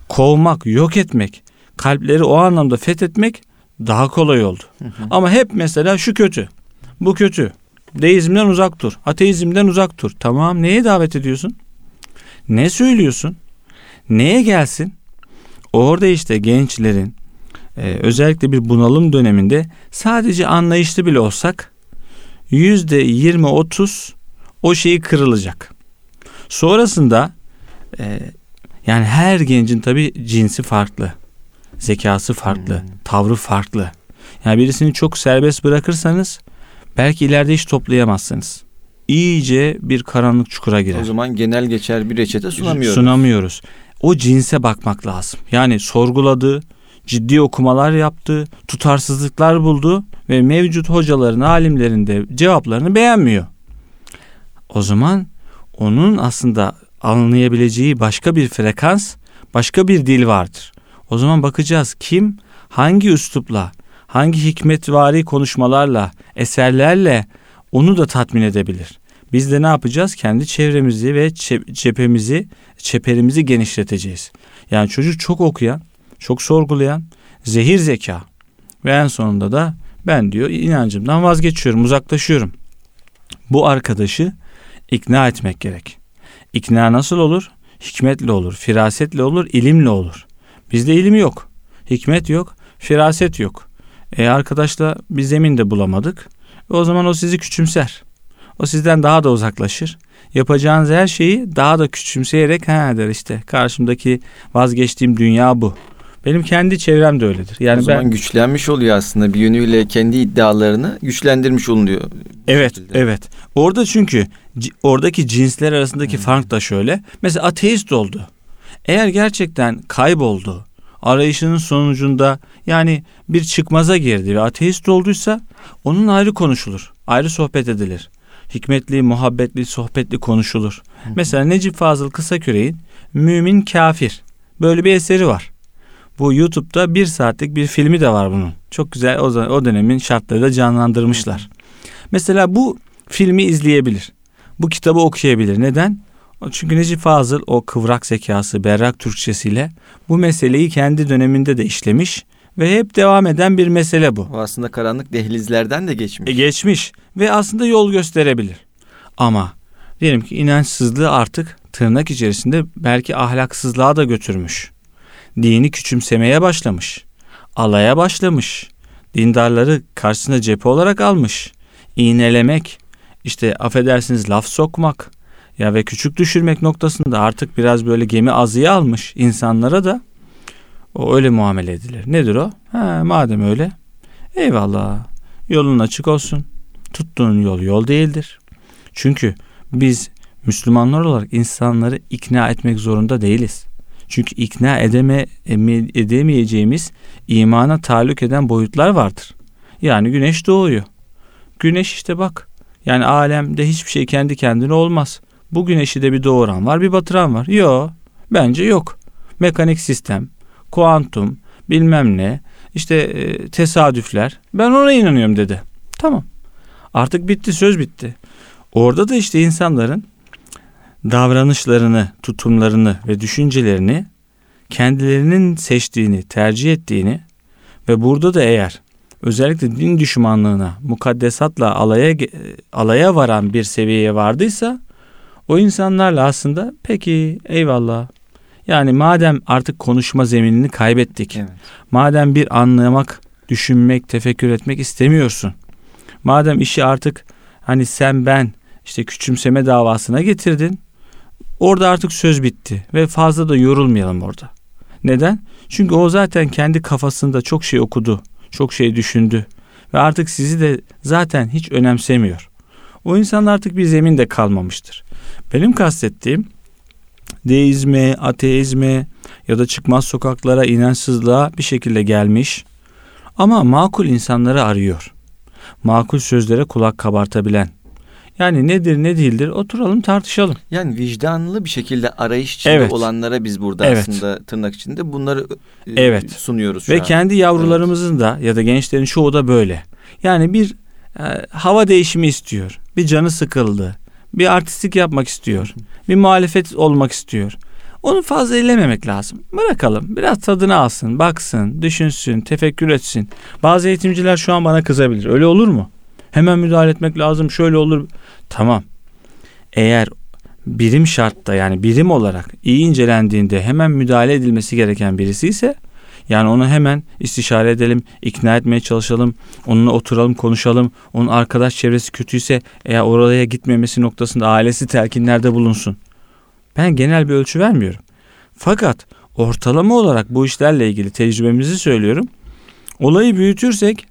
kovmak, yok etmek, kalpleri o anlamda fethetmek daha kolay oldu. Ama hep mesela şu kötü, bu kötü. Deizmden uzak dur, ateizmden uzak dur. Tamam neye davet ediyorsun? Ne söylüyorsun? Neye gelsin? Orada işte gençlerin e, özellikle bir bunalım döneminde sadece anlayışlı bile olsak yüzde yirmi otuz o şeyi kırılacak. Sonrasında e, yani her gencin tabi cinsi farklı. Zekası farklı. Hmm. Tavrı farklı. Yani birisini çok serbest bırakırsanız belki ileride hiç toplayamazsınız. İyice bir karanlık çukura girer. O zaman genel geçer bir reçete sunamıyoruz. Sunamıyoruz. O cinse bakmak lazım. Yani sorguladı, ciddi okumalar yaptı, tutarsızlıklar buldu ve mevcut hocaların, alimlerin de cevaplarını beğenmiyor. O zaman onun aslında anlayabileceği başka bir frekans, başka bir dil vardır. O zaman bakacağız kim hangi üslupla, hangi hikmetvari konuşmalarla, eserlerle onu da tatmin edebilir. Biz de ne yapacağız? Kendi çevremizi ve cephemizi, çeperimizi genişleteceğiz. Yani çocuk çok okuyan, çok sorgulayan, zehir zeka ve en sonunda da ben diyor inancımdan vazgeçiyorum, uzaklaşıyorum. Bu arkadaşı ikna etmek gerek. İkna nasıl olur? Hikmetle olur, firasetle olur, ilimle olur. Bizde ilim yok, hikmet yok, firaset yok. E arkadaşla bir zemin de bulamadık. E o zaman o sizi küçümser. O sizden daha da uzaklaşır. Yapacağınız her şeyi daha da küçümseyerek ha der işte karşımdaki vazgeçtiğim dünya bu. Benim kendi çevrem de öyledir. Yani o zaman ben güçlenmiş oluyor aslında bir yönüyle kendi iddialarını güçlendirmiş oluyor. Evet, evet. Orada çünkü oradaki cinsler arasındaki fark da şöyle. Mesela ateist oldu. Eğer gerçekten kayboldu, arayışının sonucunda yani bir çıkmaza girdi ve ateist olduysa onun ayrı konuşulur. Ayrı sohbet edilir. Hikmetli, muhabbetli, sohbetli konuşulur. Mesela Necip Fazıl Kısaküre'nin Mümin Kafir böyle bir eseri var. Bu YouTube'da bir saatlik bir filmi de var bunun. Çok güzel o, o dönemin şartları da canlandırmışlar. Mesela bu filmi izleyebilir. Bu kitabı okuyabilir. Neden? Çünkü Necip Fazıl o kıvrak zekası, berrak Türkçesiyle bu meseleyi kendi döneminde de işlemiş ve hep devam eden bir mesele bu. O aslında karanlık dehlizlerden de geçmiş. E, geçmiş ve aslında yol gösterebilir. Ama diyelim ki inançsızlığı artık tırnak içerisinde belki ahlaksızlığa da götürmüş. Dini küçümsemeye başlamış. Alaya başlamış. Dindarları karşısına cephe olarak almış. İğnelemek, işte affedersiniz laf sokmak ya ve küçük düşürmek noktasında artık biraz böyle gemi azıya almış insanlara da o öyle muamele edilir. Nedir o? Ha, madem öyle eyvallah yolun açık olsun. Tuttuğun yol yol değildir. Çünkü biz Müslümanlar olarak insanları ikna etmek zorunda değiliz. Çünkü ikna edeme, eme- edemeyeceğimiz imana tahallük eden boyutlar vardır. Yani güneş doğuyor. Güneş işte bak. Yani alemde hiçbir şey kendi kendine olmaz. Bu güneşi de bir doğuran var bir batıran var. Yok bence yok. Mekanik sistem, kuantum bilmem ne işte e, tesadüfler ben ona inanıyorum dedi. Tamam artık bitti söz bitti. Orada da işte insanların davranışlarını, tutumlarını ve düşüncelerini kendilerinin seçtiğini, tercih ettiğini ve burada da eğer özellikle din düşmanlığına, mukaddesatla alaya alaya varan bir seviyeye vardıysa o insanlarla aslında peki eyvallah. Yani madem artık konuşma zeminini kaybettik. Evet. Madem bir anlamak, düşünmek, tefekkür etmek istemiyorsun. Madem işi artık hani sen ben işte küçümseme davasına getirdin. Orada artık söz bitti ve fazla da yorulmayalım orada. Neden? Çünkü o zaten kendi kafasında çok şey okudu, çok şey düşündü ve artık sizi de zaten hiç önemsemiyor. O insan artık bir zeminde kalmamıştır. Benim kastettiğim deizme, ateizme ya da çıkmaz sokaklara inançsızlığa bir şekilde gelmiş ama makul insanları arıyor. Makul sözlere kulak kabartabilen, yani nedir ne değildir oturalım tartışalım. Yani vicdanlı bir şekilde arayış içinde evet. olanlara biz burada evet. aslında tırnak içinde bunları e, evet. sunuyoruz. Ve an. kendi yavrularımızın evet. da ya da gençlerin çoğu da böyle. Yani bir e, hava değişimi istiyor. Bir canı sıkıldı. Bir artistik yapmak istiyor. Bir muhalefet olmak istiyor. Onu fazla ellememek lazım. Bırakalım. Biraz tadını alsın, baksın, düşünsün, tefekkür etsin. Bazı eğitimciler şu an bana kızabilir. Öyle olur mu? Hemen müdahale etmek lazım. Şöyle olur. Tamam. Eğer birim şartta yani birim olarak iyi incelendiğinde hemen müdahale edilmesi gereken birisi ise yani onu hemen istişare edelim, ikna etmeye çalışalım, onunla oturalım, konuşalım. Onun arkadaş çevresi kötüyse eğer oraya gitmemesi noktasında ailesi telkinlerde bulunsun. Ben genel bir ölçü vermiyorum. Fakat ortalama olarak bu işlerle ilgili tecrübemizi söylüyorum. Olayı büyütürsek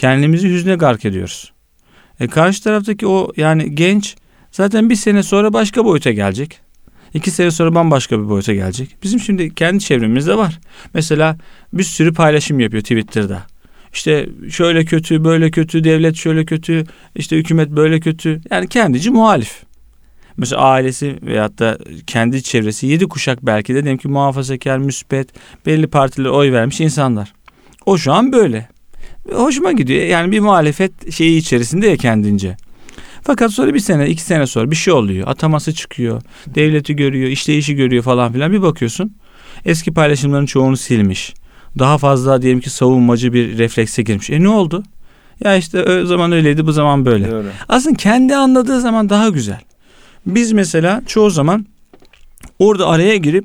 kendimizi hüzne gark ediyoruz. E karşı taraftaki o yani genç zaten bir sene sonra başka boyuta gelecek. İki sene sonra bambaşka bir boyuta gelecek. Bizim şimdi kendi çevremizde var. Mesela bir sürü paylaşım yapıyor Twitter'da. İşte şöyle kötü, böyle kötü, devlet şöyle kötü, işte hükümet böyle kötü. Yani kendici muhalif. Mesela ailesi veyahut da kendi çevresi yedi kuşak belki de diyelim ki muhafazakar, müspet, belli partilere oy vermiş insanlar. O şu an böyle hoşuma gidiyor. Yani bir muhalefet şeyi içerisinde ya kendince. Fakat sonra bir sene, iki sene sonra bir şey oluyor. Ataması çıkıyor. Devleti görüyor, işleyişi görüyor falan filan. Bir bakıyorsun eski paylaşımların çoğunu silmiş. Daha fazla diyelim ki savunmacı bir reflekse girmiş. E ne oldu? Ya işte o zaman öyleydi, bu zaman böyle. Öyle. Aslında kendi anladığı zaman daha güzel. Biz mesela çoğu zaman orada araya girip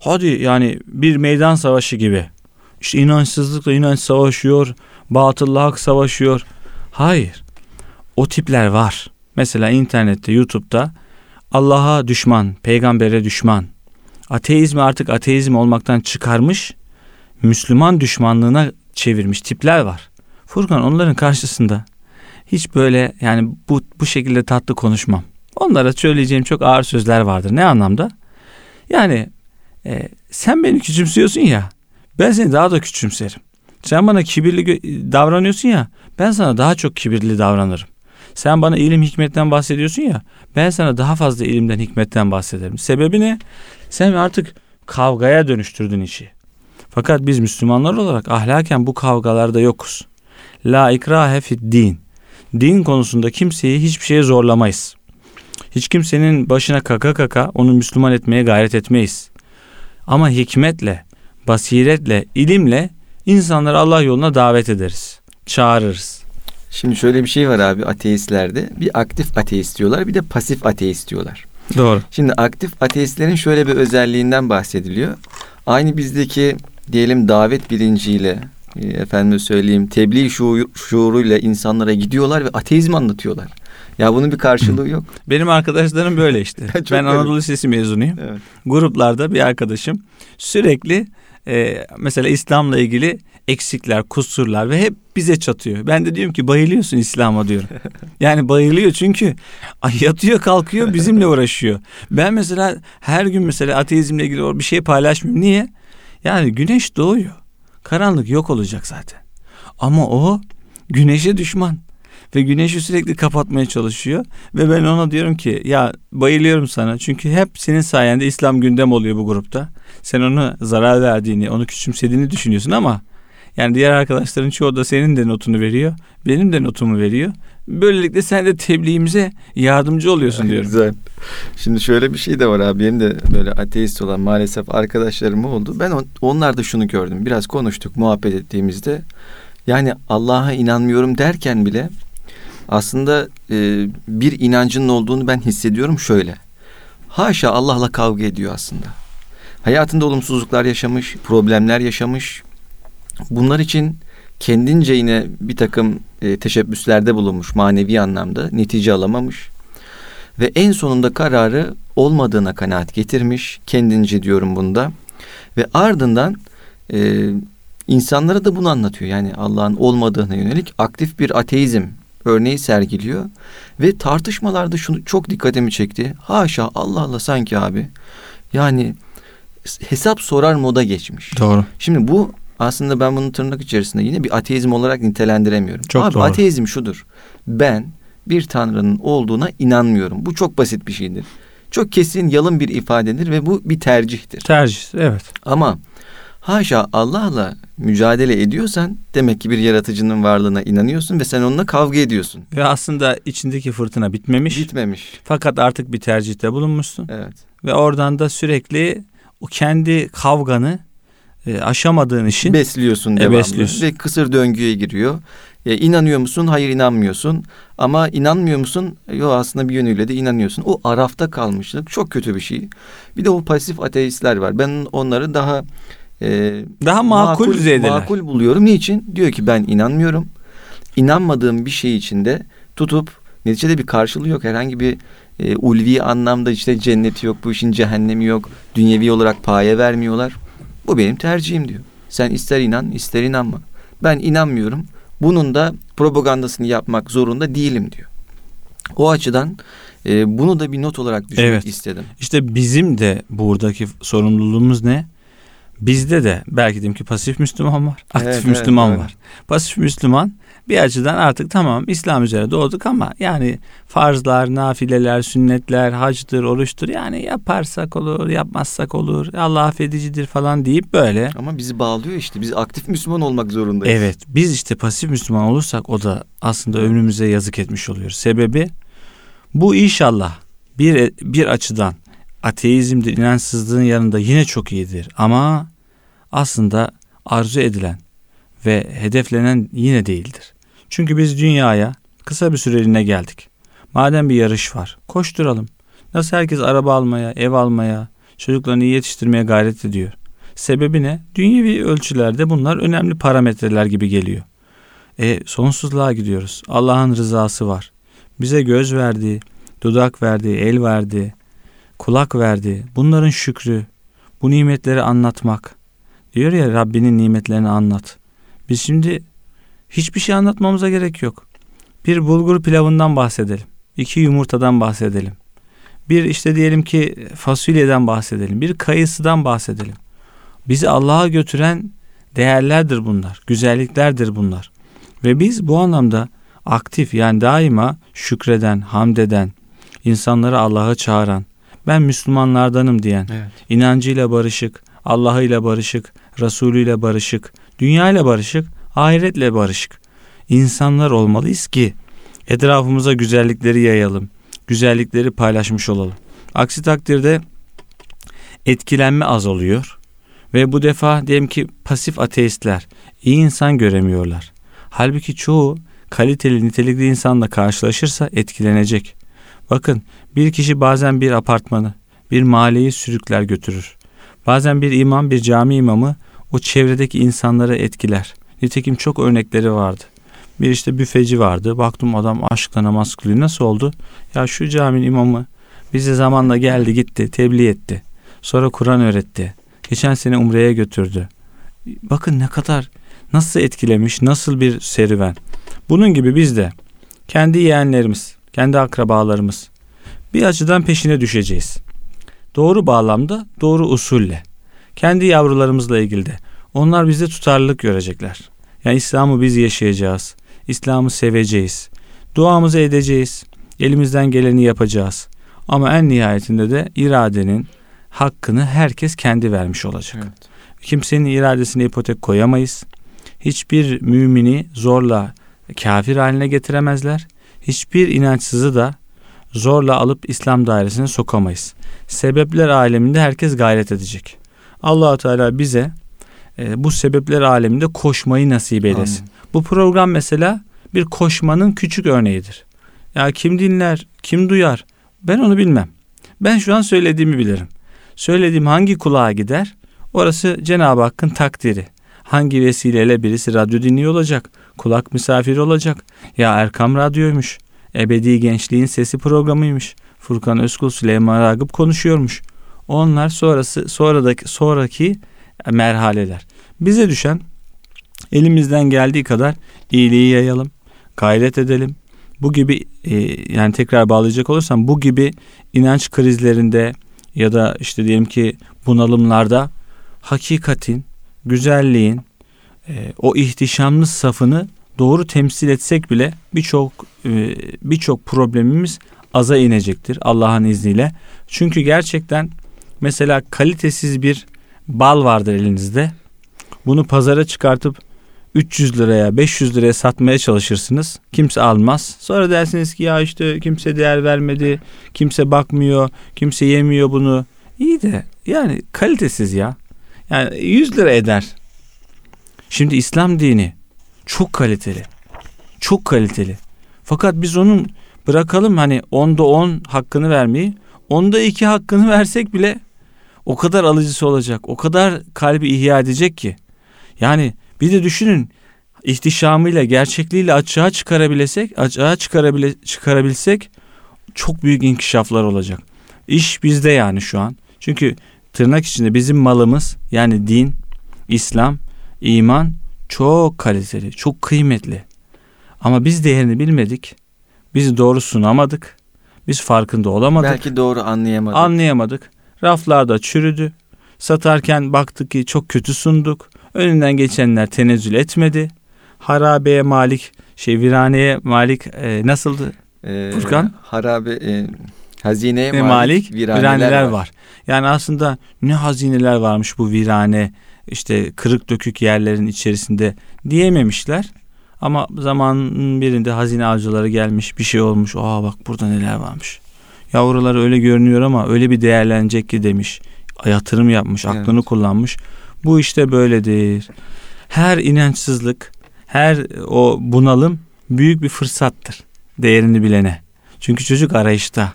hadi yani bir meydan savaşı gibi işte inançsızlıkla inanç savaşıyor, batılla hak savaşıyor. Hayır. O tipler var. Mesela internette, YouTube'da Allah'a düşman, peygambere düşman, ateizmi artık ateizm olmaktan çıkarmış, Müslüman düşmanlığına çevirmiş tipler var. Furkan onların karşısında hiç böyle yani bu bu şekilde tatlı konuşmam. Onlara söyleyeceğim çok ağır sözler vardır. Ne anlamda? Yani e, sen beni küçümsüyorsun ya. Ben seni daha da küçümserim. Sen bana kibirli davranıyorsun ya ben sana daha çok kibirli davranırım. Sen bana ilim hikmetten bahsediyorsun ya ben sana daha fazla ilimden hikmetten bahsederim. Sebebi ne? Sen artık kavgaya dönüştürdün işi. Fakat biz Müslümanlar olarak ahlaken bu kavgalarda yokuz. La ikrahe fid din. Din konusunda kimseyi hiçbir şeye zorlamayız. Hiç kimsenin başına kaka kaka onu Müslüman etmeye gayret etmeyiz. Ama hikmetle, basiretle, ilimle insanları Allah yoluna davet ederiz. Çağırırız. Şimdi şöyle bir şey var abi ateistlerde. Bir aktif ateist diyorlar bir de pasif ateist diyorlar. Doğru. Şimdi aktif ateistlerin şöyle bir özelliğinden bahsediliyor. Aynı bizdeki diyelim davet bilinciyle e, efendim söyleyeyim tebliğ şuur, şuuruyla insanlara gidiyorlar ve ateizmi anlatıyorlar. Ya bunun bir karşılığı yok. Benim arkadaşlarım böyle işte. ben Anadolu Lisesi mezunuyum. Evet. Gruplarda bir arkadaşım sürekli e, mesela İslam'la ilgili eksikler, kusurlar ve hep bize çatıyor. Ben de diyorum ki bayılıyorsun İslam'a diyorum. Yani bayılıyor çünkü yatıyor kalkıyor bizimle uğraşıyor. Ben mesela her gün mesela ateizmle ilgili bir şey paylaşmıyorum. Niye? Yani güneş doğuyor. Karanlık yok olacak zaten. Ama o güneşe düşman ve güneşi sürekli kapatmaya çalışıyor ve ben ona diyorum ki ya bayılıyorum sana çünkü hep senin sayende İslam gündem oluyor bu grupta. Sen onu zarar verdiğini, onu küçümsediğini düşünüyorsun ama yani diğer arkadaşların çoğu da senin de notunu veriyor. Benim de notumu veriyor. Böylelikle sen de tebliğimize yardımcı oluyorsun diyorum. Güzel. Şimdi şöyle bir şey de var abi. Benim de böyle ateist olan maalesef arkadaşlarım oldu. Ben on, onlarda şunu gördüm. Biraz konuştuk, muhabbet ettiğimizde. Yani Allah'a inanmıyorum derken bile aslında e, bir inancının olduğunu ben hissediyorum şöyle. Haşa Allah'la kavga ediyor aslında. Hayatında olumsuzluklar yaşamış, problemler yaşamış. Bunlar için kendince yine bir takım e, teşebbüslerde bulunmuş manevi anlamda netice alamamış ve en sonunda kararı olmadığına kanaat getirmiş kendince diyorum bunda ve ardından e, insanlara da bunu anlatıyor yani Allah'ın olmadığına yönelik aktif bir ateizm örneği sergiliyor ve tartışmalarda şunu çok dikkatimi çekti haşa Allah Allah sanki abi yani hesap sorar moda geçmiş. Doğru. Şimdi bu aslında ben bunu tırnak içerisinde yine bir ateizm olarak nitelendiremiyorum. Çok Abi doğru. ateizm şudur. Ben bir tanrının olduğuna inanmıyorum. Bu çok basit bir şeydir. Çok kesin yalın bir ifadedir ve bu bir tercihtir. Tercih evet. Ama haşa Allah'la mücadele ediyorsan demek ki bir yaratıcının varlığına inanıyorsun ve sen onunla kavga ediyorsun. Ve aslında içindeki fırtına bitmemiş. Bitmemiş. Fakat artık bir tercihte bulunmuşsun. Evet. Ve oradan da sürekli o kendi kavganı e, aşamadığın için Besliyorsun E, devamlı. besliyorsun. Ve kısır döngüye giriyor. E, inanıyor musun? Hayır inanmıyorsun. Ama inanmıyor musun? Yok aslında bir yönüyle de inanıyorsun. O arafta kalmışlık çok kötü bir şey. Bir de o pasif ateistler var. Ben onları daha e, daha makul, düzeydeler. makul buluyorum. Niçin? Diyor ki ben inanmıyorum. İnanmadığım bir şey içinde tutup neticede bir karşılığı yok. Herhangi bir e, ulvi anlamda işte cenneti yok, bu işin cehennemi yok. Dünyevi olarak paye vermiyorlar. Bu benim tercihim diyor. Sen ister inan, ister inanma. Ben inanmıyorum. Bunun da propagandasını yapmak zorunda değilim diyor. O açıdan e, bunu da bir not olarak düşmek Evet. istedim. İşte bizim de buradaki sorumluluğumuz ne? Bizde de belki diyelim ki pasif Müslüman var, aktif Evet, evet, Müslüman evet. var. Pasif Müslüman bir açıdan artık tamam İslam üzere doğduk ama yani farzlar, nafileler, sünnetler, hacdır, oruçtur yani yaparsak olur, yapmazsak olur, Allah affedicidir falan deyip böyle. Ama bizi bağlıyor işte. Biz aktif Müslüman olmak zorundayız. Evet biz işte pasif Müslüman olursak o da aslında ömrümüze yazık etmiş oluyoruz. Sebebi bu inşallah bir, bir açıdan ateizmdir, inançsızlığın yanında yine çok iyidir. Ama aslında arzu edilen ve hedeflenen yine değildir. Çünkü biz dünyaya kısa bir süreliğine geldik. Madem bir yarış var, koşturalım. Nasıl herkes araba almaya, ev almaya, çocuklarını iyi yetiştirmeye gayret ediyor. Sebebi ne? Dünyevi ölçülerde bunlar önemli parametreler gibi geliyor. E sonsuzluğa gidiyoruz. Allah'ın rızası var. Bize göz verdi, dudak verdi, el verdi, kulak verdi. Bunların şükrü, bu nimetleri anlatmak. Diyor ya Rabbinin nimetlerini anlat. Biz şimdi hiçbir şey anlatmamıza gerek yok. Bir bulgur pilavından bahsedelim. iki yumurtadan bahsedelim. Bir işte diyelim ki fasulyeden bahsedelim. Bir kayısıdan bahsedelim. Bizi Allah'a götüren değerlerdir bunlar. Güzelliklerdir bunlar. Ve biz bu anlamda aktif yani daima şükreden, hamd eden, insanları Allah'a çağıran, ben Müslümanlardanım diyen, Evet. inancıyla barışık, Allah'ıyla barışık, Resulüyle barışık, dünyayla barışık, ahiretle barışık insanlar olmalıyız ki etrafımıza güzellikleri yayalım, güzellikleri paylaşmış olalım. Aksi takdirde etkilenme az oluyor ve bu defa diyelim ki pasif ateistler iyi insan göremiyorlar. Halbuki çoğu kaliteli nitelikli insanla karşılaşırsa etkilenecek. Bakın bir kişi bazen bir apartmanı, bir mahalleyi sürükler götürür. Bazen bir imam, bir cami imamı o çevredeki insanları etkiler. Nitekim çok örnekleri vardı. Bir işte büfeci vardı. Baktım adam aşkla namaz kılıyor. Nasıl oldu? Ya şu caminin imamı bize zamanla geldi gitti, tebliğ etti. Sonra Kur'an öğretti. Geçen sene Umre'ye götürdü. Bakın ne kadar nasıl etkilemiş, nasıl bir serüven. Bunun gibi biz de kendi yeğenlerimiz, kendi akrabalarımız bir açıdan peşine düşeceğiz. Doğru bağlamda, doğru usulle. Kendi yavrularımızla ilgili de. Onlar bizde tutarlılık görecekler. Yani İslam'ı biz yaşayacağız. İslam'ı seveceğiz. Duamızı edeceğiz. Elimizden geleni yapacağız. Ama en nihayetinde de iradenin hakkını herkes kendi vermiş olacak. Evet. Kimsenin iradesine ipotek koyamayız. Hiçbir mümini zorla kafir haline getiremezler. Hiçbir inançsızı da zorla alıp İslam dairesine sokamayız. Sebepler aleminde herkes gayret edecek. Allah Teala bize e, bu sebepler aleminde koşmayı nasip eylesin. Amin. Bu program mesela bir koşmanın küçük örneğidir. Ya kim dinler, kim duyar? Ben onu bilmem. Ben şu an söylediğimi bilirim. Söylediğim hangi kulağa gider? Orası Cenab-ı Hakk'ın takdiri. Hangi vesileyle birisi radyo dinliyor olacak, kulak misafiri olacak. Ya Erkam Radyo'ymuş, Ebedi Gençliğin Sesi programıymış. Furkan Özkul Süleyman Ragıp konuşuyormuş. Onlar sonrası sonradaki sonraki merhaleler. Bize düşen elimizden geldiği kadar iyiliği yayalım, gayret edelim. Bu gibi e, yani tekrar bağlayacak olursam bu gibi inanç krizlerinde ya da işte diyelim ki bunalımlarda hakikatin, güzelliğin, e, o ihtişamlı safını doğru temsil etsek bile birçok e, birçok problemimiz aza inecektir Allah'ın izniyle. Çünkü gerçekten mesela kalitesiz bir bal vardır elinizde. Bunu pazara çıkartıp 300 liraya 500 liraya satmaya çalışırsınız. Kimse almaz. Sonra dersiniz ki ya işte kimse değer vermedi. Kimse bakmıyor. Kimse yemiyor bunu. İyi de yani kalitesiz ya. Yani 100 lira eder. Şimdi İslam dini çok kaliteli. Çok kaliteli. Fakat biz onun bırakalım hani onda on hakkını vermeyi. Onda iki hakkını versek bile o kadar alıcısı olacak. O kadar kalbi ihya edecek ki. Yani bir de düşünün ihtişamıyla, gerçekliğiyle açığa çıkarabilsek, açığa çıkarabile, çıkarabilsek çok büyük inkişaflar olacak. İş bizde yani şu an. Çünkü tırnak içinde bizim malımız yani din, İslam, iman çok kaliteli, çok kıymetli. Ama biz değerini bilmedik. Biz doğru sunamadık. Biz farkında olamadık. Belki doğru anlayamadık. Anlayamadık. Raflarda çürüdü. Satarken baktık ki çok kötü sunduk. Önünden geçenler tenezzül etmedi. Harabeye malik, şey viraneye malik e, nasıldı? Ee, Furkan? Harabe e, hazineye malik, malik viraneler, viraneler var. var. Yani aslında ne hazineler varmış bu virane işte kırık dökük yerlerin içerisinde diyememişler. Ama zamanın birinde hazine avcıları gelmiş bir şey olmuş. Aa bak burada neler varmış. Yavrular öyle görünüyor ama öyle bir değerlenecek ki demiş. Yatırım yapmış, aklını evet. kullanmış. Bu işte böyledir. Her inançsızlık, her o bunalım büyük bir fırsattır değerini bilene. Çünkü çocuk arayışta,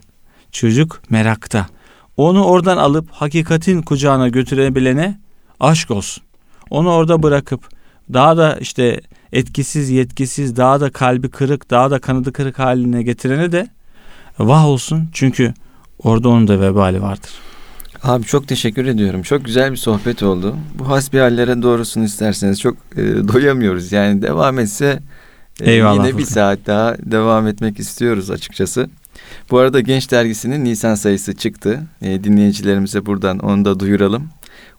çocuk merakta. Onu oradan alıp hakikatin kucağına götürebilene aşk olsun. Onu orada bırakıp daha da işte etkisiz, yetkisiz, daha da kalbi kırık, daha da kanadı kırık haline getirene de vah olsun. Çünkü orada onun da vebali vardır. Abi çok teşekkür ediyorum. Çok güzel bir sohbet oldu. Bu hasbihallere doğrusunu isterseniz çok e, doyamıyoruz. Yani devam etse e, Eyvallah yine bir saat daha devam etmek istiyoruz açıkçası. Bu arada Genç Dergisi'nin Nisan sayısı çıktı. E, dinleyicilerimize buradan onu da duyuralım.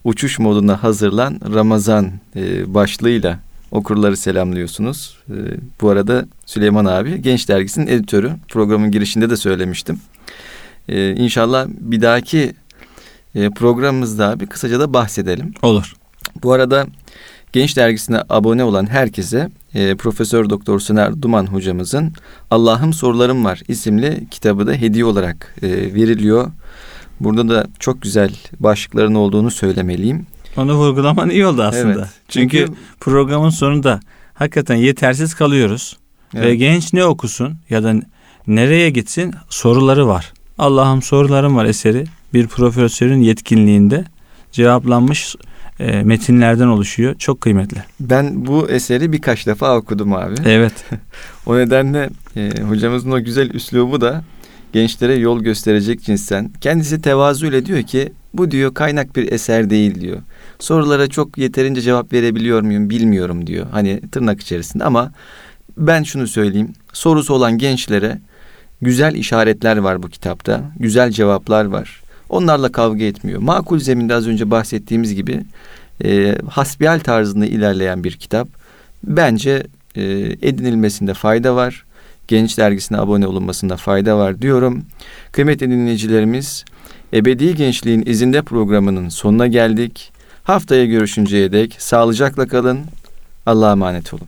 Uçuş moduna hazırlan Ramazan e, başlığıyla okurları selamlıyorsunuz. E, bu arada Süleyman abi Genç Dergisi'nin editörü. Programın girişinde de söylemiştim. E, inşallah bir dahaki e, programımızda bir kısaca da bahsedelim. Olur. Bu arada Genç Dergisi'ne abone olan herkese e, Profesör Doktor Soner Duman hocamızın Allah'ım Sorularım Var isimli kitabı da hediye olarak e, veriliyor. Burada da çok güzel başlıkların olduğunu söylemeliyim. Onu vurgulaman iyi oldu aslında. Evet, çünkü, çünkü programın sonunda hakikaten yetersiz kalıyoruz. Evet. Ve genç ne okusun ya da nereye gitsin soruları var. Allah'ım sorularım var eseri bir profesörün yetkinliğinde cevaplanmış e, metinlerden oluşuyor. Çok kıymetli. Ben bu eseri birkaç defa okudum abi. Evet. o nedenle e, hocamızın o güzel üslubu da gençlere yol gösterecek cinsten. Kendisi tevazu ile diyor ki bu diyor kaynak bir eser değil diyor. Sorulara çok yeterince cevap verebiliyor muyum bilmiyorum diyor. Hani tırnak içerisinde ama ben şunu söyleyeyim. Sorusu olan gençlere güzel işaretler var bu kitapta. Güzel cevaplar var. Onlarla kavga etmiyor. Makul zeminde az önce bahsettiğimiz gibi e, hasbihal tarzında ilerleyen bir kitap. Bence e, edinilmesinde fayda var. Genç dergisine abone olunmasında fayda var diyorum. Kıymetli dinleyicilerimiz, Ebedi Gençliğin izinde programının sonuna geldik. Haftaya görüşünceye dek sağlıcakla kalın. Allah'a emanet olun.